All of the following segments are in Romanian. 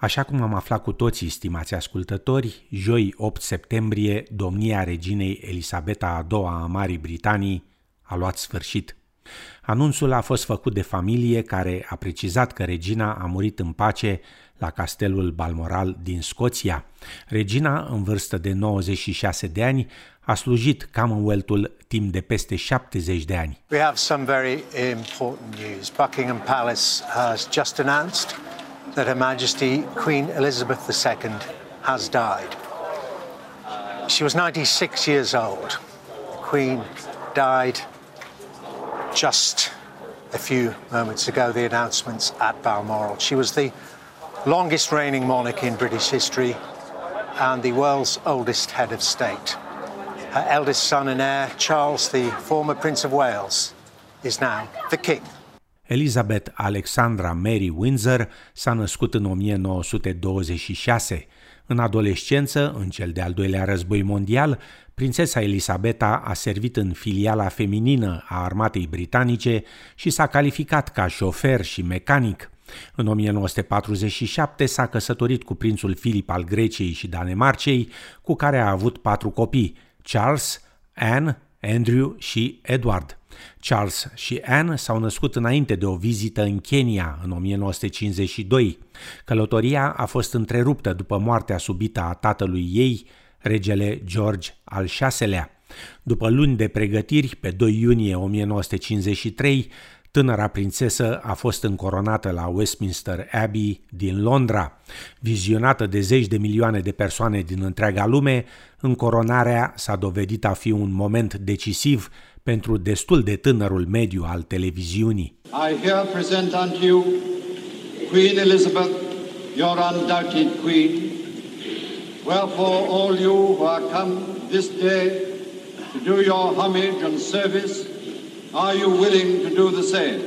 Așa cum am aflat cu toții, stimați ascultători, joi 8 septembrie, domnia reginei Elisabeta a II a Marii Britanii a luat sfârșit. Anunțul a fost făcut de familie care a precizat că regina a murit în pace la castelul Balmoral din Scoția. Regina, în vârstă de 96 de ani, a slujit Commonwealth-ul timp de peste 70 de ani. We have some very important news. Buckingham Palace has just announced that Her Majesty Queen Elizabeth II has died. She was 96 years old. The Queen died just a few moments ago, the announcements at Balmoral. She was the longest reigning monarch in British history and the world's oldest head of state. Her eldest son and heir, Charles, the former Prince of Wales, is now the King. Elizabeth Alexandra Mary Windsor s-a născut în 1926. În adolescență, în cel de-al doilea război mondial, prințesa Elisabeta a servit în filiala feminină a armatei britanice și s-a calificat ca șofer și mecanic. În 1947 s-a căsătorit cu prințul Filip al Greciei și Danemarcei, cu care a avut patru copii, Charles, Anne, Andrew și Edward. Charles și Anne s-au născut înainte de o vizită în Kenya în 1952. Călătoria a fost întreruptă după moartea subită a tatălui ei, regele George al VI-lea. După luni de pregătiri, pe 2 iunie 1953, Tânăra prințesă a fost încoronată la Westminster Abbey din Londra. Vizionată de zeci de milioane de persoane din întreaga lume, încoronarea s-a dovedit a fi un moment decisiv pentru destul de tânărul mediu al televiziunii. I here present unto you Queen Elizabeth, your undoubted queen. Wherefore all you who are come this day to do your homage and service, are you willing to do the same?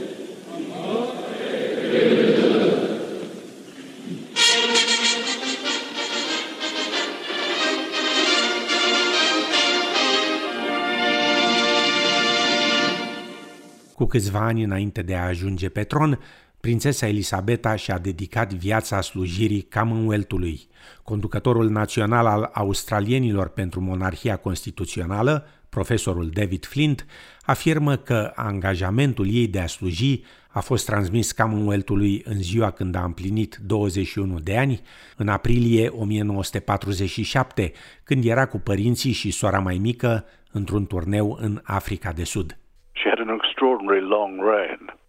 Cu câțiva ani înainte de a ajunge pe tron, prințesa Elisabeta și-a dedicat viața slujirii Commonwealth-ului. Conducătorul național al australienilor pentru monarhia constituțională, profesorul David Flint, afirmă că angajamentul ei de a sluji a fost transmis Commonwealth-ului în ziua când a împlinit 21 de ani, în aprilie 1947, când era cu părinții și sora mai mică într-un turneu în Africa de Sud. She had an extraordinary long reign,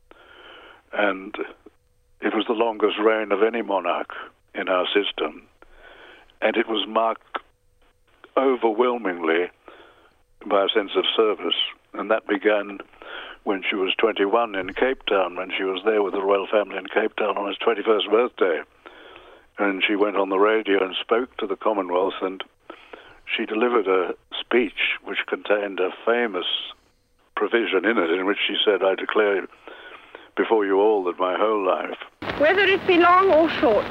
and it was the longest reign of any monarch in our system, and it was marked overwhelmingly by a sense of service, and that began when she was 21 in Cape Town, when she was there with the royal family in Cape Town on his 21st birthday. And she went on the radio and spoke to the Commonwealth, and she delivered a speech which contained a famous provision in it in which she said, I declare before you all that my whole life, whether it be long or short,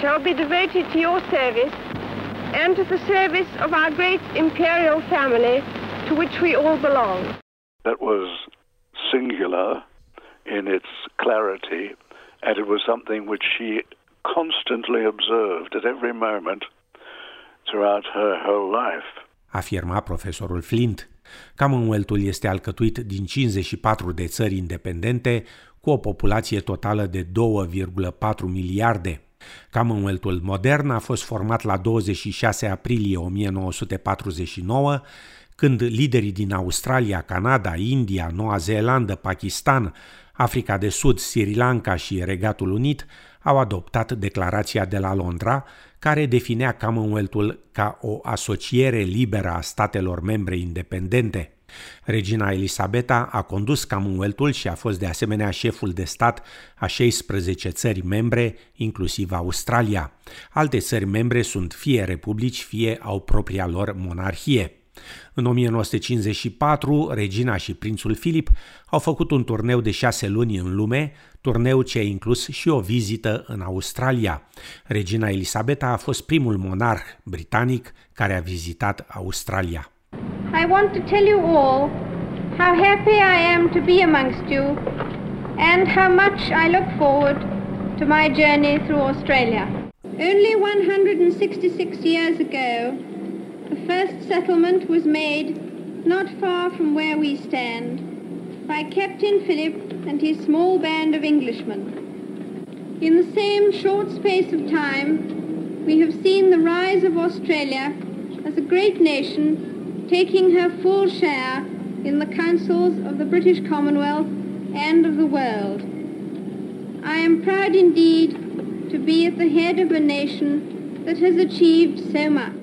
shall be devoted to your service and to the service of our great imperial family to which we all belong. That was singular in its clarity, and it was something which she constantly observed at every moment throughout her whole life. Afirma profesorul Flint. Commonwealth-ul este alcătuit din 54 de țări independente cu o populație totală de 2,4 miliarde. Commonwealth-ul modern a fost format la 26 aprilie 1949, când liderii din Australia, Canada, India, Noua Zeelandă, Pakistan, Africa de Sud, Sri Lanka și Regatul Unit au adoptat declarația de la Londra, care definea Commonwealth-ul ca o asociere liberă a statelor membre independente. Regina Elisabeta a condus Commonwealth-ul și a fost de asemenea șeful de stat a 16 țări membre, inclusiv Australia. Alte țări membre sunt fie republici, fie au propria lor monarhie. În 1954, regina și prințul Filip au făcut un turneu de șase luni în lume, turneu ce a inclus și o vizită în Australia. Regina Elisabeta a fost primul monarh britanic care a vizitat Australia. I want to tell you all how happy I am to be amongst you and how much I look forward to to my journey through Australia. Only 166 years ago, the first settlement was made not far from where we stand by Captain Philip and his small band of Englishmen. In the same short space of time, we have seen the rise of Australia as a great nation taking her full share in the councils of the British Commonwealth and of the world. I am proud indeed to be at the head of a nation that has achieved so much.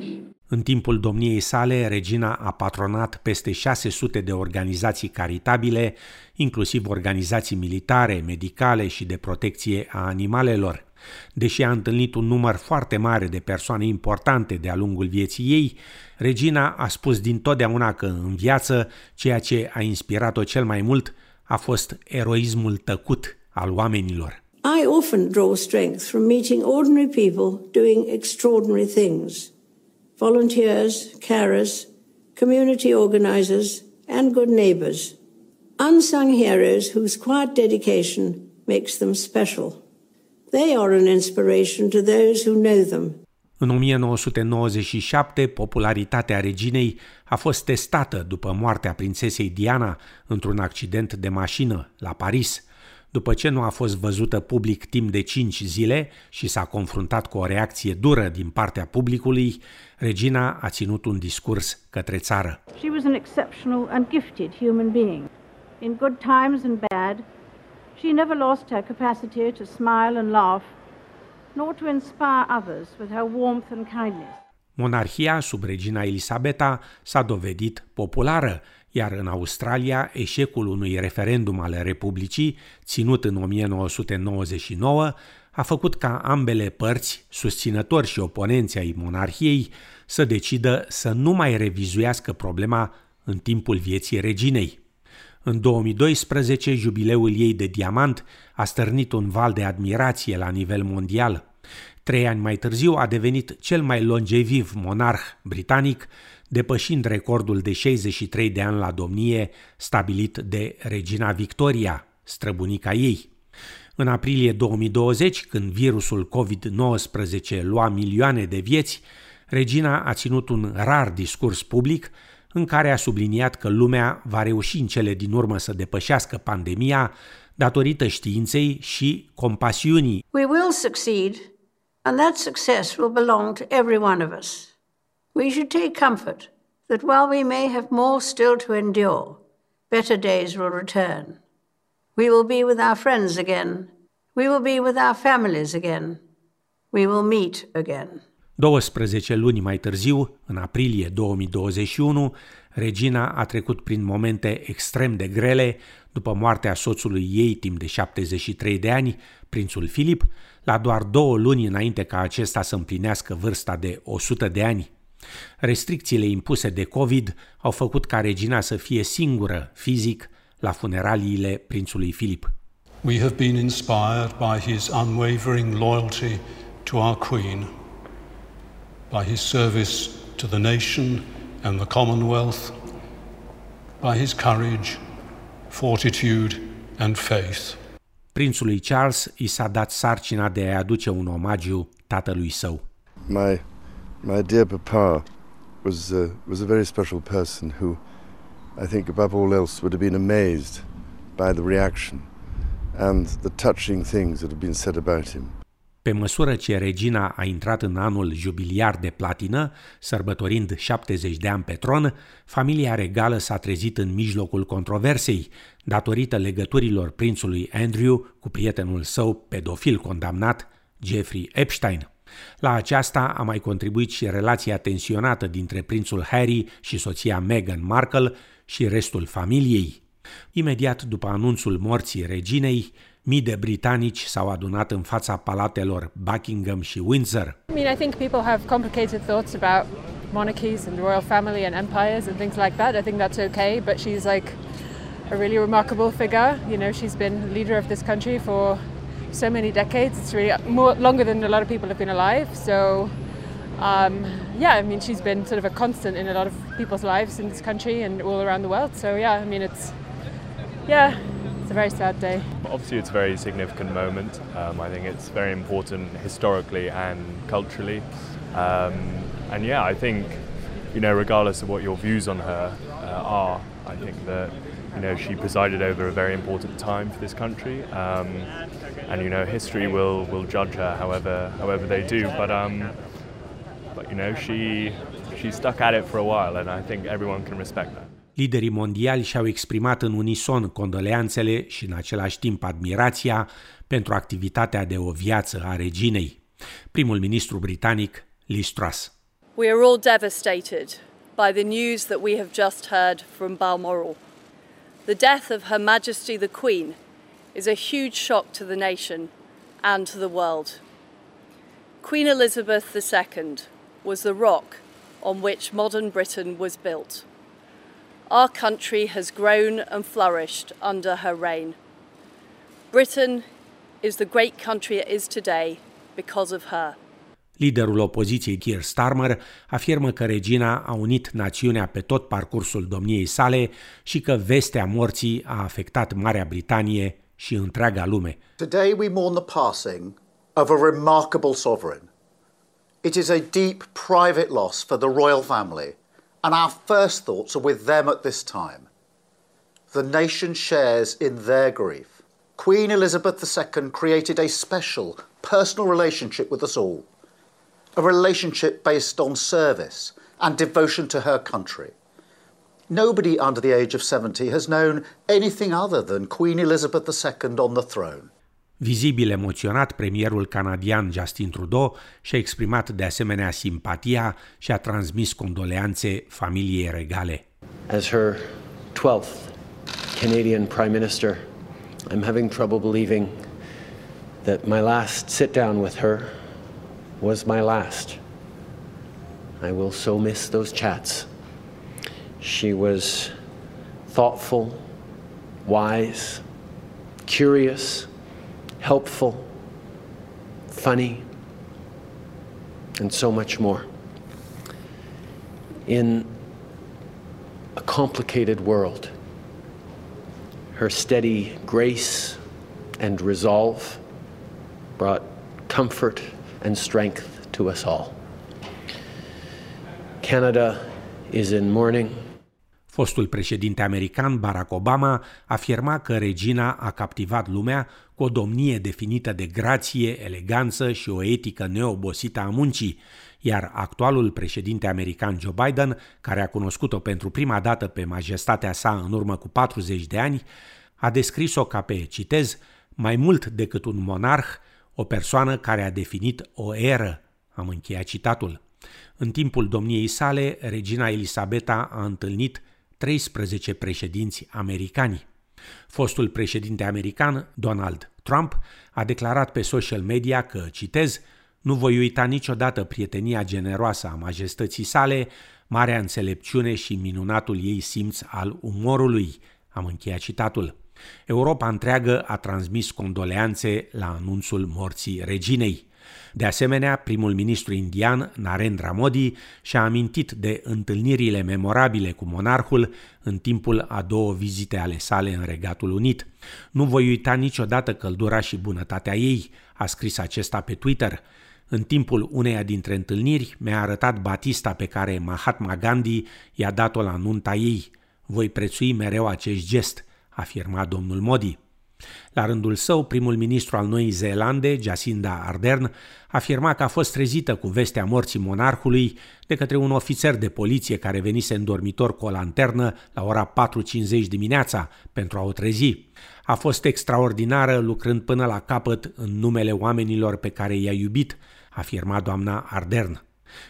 În timpul domniei sale, regina a patronat peste 600 de organizații caritabile, inclusiv organizații militare, medicale și de protecție a animalelor. Deși a întâlnit un număr foarte mare de persoane importante de-a lungul vieții ei, regina a spus din totdeauna că în viață ceea ce a inspirat-o cel mai mult a fost eroismul tăcut al oamenilor. I often draw strength from meeting ordinary people doing extraordinary things. Volunteers, carers, community organizers, and good neighbors. Unsung heroes whose quiet dedication makes them special. They are an inspiration to those who know them. În 1997, popularitatea reginei a fost testată după moartea prințesei Diana într-un accident de mașină la Paris. După ce nu a fost văzută public timp de 5 zile și s-a confruntat cu o reacție dură din partea publicului, regina a ținut un discurs către țară. She was an exceptional and gifted human being. In good times and bad, she never lost her capacity to smile and laugh nor to inspire others with her warmth and kindness. Monarhia sub regina Elisabeta s-a dovedit populară, iar în Australia eșecul unui referendum al Republicii, ținut în 1999, a făcut ca ambele părți, susținători și oponenți ai monarhiei, să decidă să nu mai revizuiască problema în timpul vieții reginei. În 2012, jubileul ei de diamant a stârnit un val de admirație la nivel mondial. Trei ani mai târziu a devenit cel mai longeviv monarh britanic, depășind recordul de 63 de ani la domnie stabilit de regina Victoria, străbunica ei. În aprilie 2020, când virusul COVID-19 lua milioane de vieți, regina a ținut un rar discurs public în care a subliniat că lumea va reuși în cele din urmă să depășească pandemia datorită științei și compasiunii. We will succeed, and that success will belong to every one of us. We should take comfort that while we may have more still to endure, better days will return. We will be with our friends again. We will be with our families again. We will meet again. 12 luni mai târziu, în aprilie 2021, regina a trecut prin momente extrem de grele după moartea soțului ei timp de 73 de ani, prințul Filip, la doar două luni înainte ca acesta să împlinească vârsta de 100 de ani. Restricțiile impuse de COVID au făcut ca regina să fie singură fizic la funeraliile prințului Filip. We have been inspired by his unwavering loyalty to our Queen, by his service to the nation and the Commonwealth, by his courage, fortitude and faith. Prințului Charles i s-a dat sarcina de a aduce un omagiu tatălui său. My, my dear papa was, uh, was a very special person who, I think above all else, would have been amazed by the reaction and the touching things that have been said about him. Pe măsură ce regina a intrat în anul jubiliar de platină, sărbătorind 70 de ani pe tron, familia regală s-a trezit în mijlocul controversei, datorită legăturilor prințului Andrew cu prietenul său pedofil condamnat, Jeffrey Epstein. La aceasta a mai contribuit și relația tensionată dintre prințul Harry și soția Meghan Markle și restul familiei. Imediat după anunțul morții reginei, Mii de britanici s-au adunat în fața palatelor Buckingham și Windsor. I mean, I think people have complicated thoughts about monarchies and royal family and empires and things like that. I think that's okay, but she's like a really remarkable figure. You know, she's been leader of this country for so many decades. It's really more longer than a lot of people have been alive. So, um, yeah, I mean, she's been sort of a constant in a lot of people's lives in this country and all around the world. So, yeah, I mean, it's yeah, It's a very sad day. Obviously, it's a very significant moment. Um, I think it's very important historically and culturally. Um, and yeah, I think, you know, regardless of what your views on her uh, are, I think that, you know, she presided over a very important time for this country. Um, and, you know, history will, will judge her however, however they do. But, um, but, you know, she, she stuck at it for a while, and I think everyone can respect that. Liderii mondiali și-au exprimat în unison condoleanțele și în același timp admirația pentru activitatea de o viață a reginei. Primul ministru britanic, Liz Truss. We are all devastated by the news that we have just heard from Balmoral. The death of Her Majesty the Queen is a huge shock to the nation and to the world. Queen Elizabeth II was the rock on which modern Britain was built. Our country has grown and flourished under her reign. Britain is the great country it is today because of her. Liderul opoziției Keir Starmer afirmă că regina a unit națiunea pe tot parcursul domniei sale și că vestea morții a afectat Marea Britanie și întreaga lume. Today we mourn the passing of a remarkable sovereign. It is a deep private loss for the royal family and our first thoughts are with them at this time. The nation shares in their grief. Queen Elizabeth II created a special, personal relationship with us all, a relationship based on service and devotion to her country. Nobody under the age of 70 has known anything other than Queen Elizabeth II on the throne. Vizibil emoționat, premierul canadian Justin Trudeau și-a exprimat de asemenea simpatia și a transmis condoleanțe familiei regale. As her 12th Canadian Prime Minister, I'm having trouble believing that my last sit down with her was my last. I will so miss those chats. She was thoughtful, wise, curious, helpful, funny, and so much more. In a complicated world, her steady grace and resolve brought comfort and strength to us all. Canada is in mourning. Fostul președinte american Barack Obama afirma că regina a captivat lumea cu o domnie definită de grație, eleganță și o etică neobosită a muncii, iar actualul președinte american Joe Biden, care a cunoscut-o pentru prima dată pe majestatea sa în urmă cu 40 de ani, a descris-o ca pe, citez, mai mult decât un monarh, o persoană care a definit o eră, am încheiat citatul. În timpul domniei sale, regina Elisabeta a întâlnit 13 președinți americani. Fostul președinte american, Donald Trump, a declarat pe social media că, citez, nu voi uita niciodată prietenia generoasă a majestății sale, marea înțelepciune și minunatul ei simț al umorului. Am încheiat citatul. Europa întreagă a transmis condoleanțe la anunțul morții reginei. De asemenea, primul ministru indian, Narendra Modi, și-a amintit de întâlnirile memorabile cu monarhul în timpul a două vizite ale sale în Regatul Unit. Nu voi uita niciodată căldura și bunătatea ei, a scris acesta pe Twitter. În timpul uneia dintre întâlniri mi-a arătat batista pe care Mahatma Gandhi i-a dat-o la nunta ei. Voi prețui mereu acest gest, afirma domnul Modi. La rândul său, primul ministru al Noii Zeelande, Jacinda Ardern, afirma că a fost trezită cu vestea morții monarhului de către un ofițer de poliție care venise în dormitor cu o lanternă la ora 4.50 dimineața pentru a o trezi. A fost extraordinară lucrând până la capăt în numele oamenilor pe care i-a iubit, afirma doamna Ardern.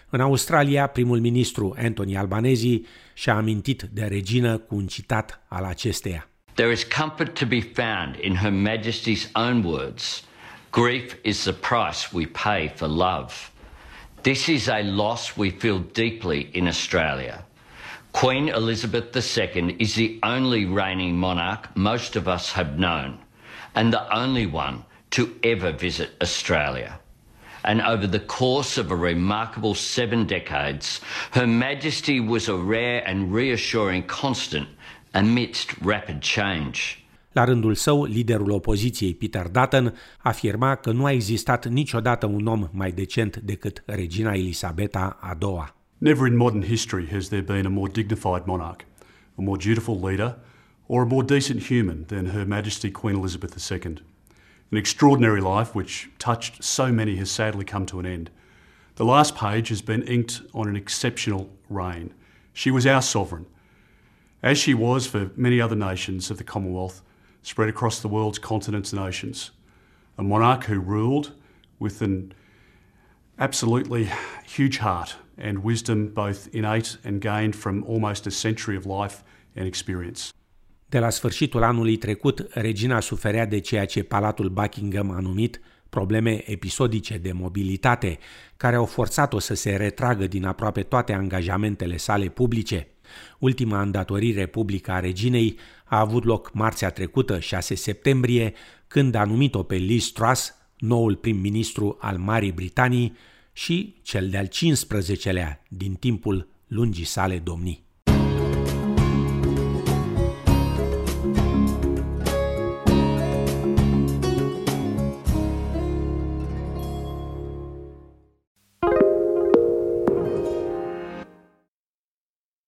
În Australia, primul ministru Anthony Albanese și-a amintit de regină cu un citat al acesteia. There is comfort to be found in Her Majesty's own words grief is the price we pay for love. This is a loss we feel deeply in Australia. Queen Elizabeth II is the only reigning monarch most of us have known, and the only one to ever visit Australia. And over the course of a remarkable seven decades, Her Majesty was a rare and reassuring constant amidst rapid change. La rândul său, liderul opoziției Peter Dutton afirma că nu a existat niciodată un om mai decent decât regina Elisabeta a II-a. Never in modern history has there been a more dignified monarch, a more dutiful leader, or a more decent human than Her Majesty Queen Elizabeth II. An extraordinary life which touched so many has sadly come to an end. The last page has been inked on an exceptional reign. She was our sovereign, as she was for many other nations of the Commonwealth spread across the world's continents and oceans. A monarch who ruled with an absolutely huge heart and wisdom, both innate and gained from almost a century of life and experience. De la sfârșitul anului trecut, regina suferea de ceea ce Palatul Buckingham a numit probleme episodice de mobilitate, care au forțat-o să se retragă din aproape toate angajamentele sale publice. Ultima îndatorire publică a reginei a avut loc marțea trecută, 6 septembrie, când a numit-o pe Liz Truss, noul prim-ministru al Marii Britanii și cel de-al 15-lea din timpul lungii sale domnii.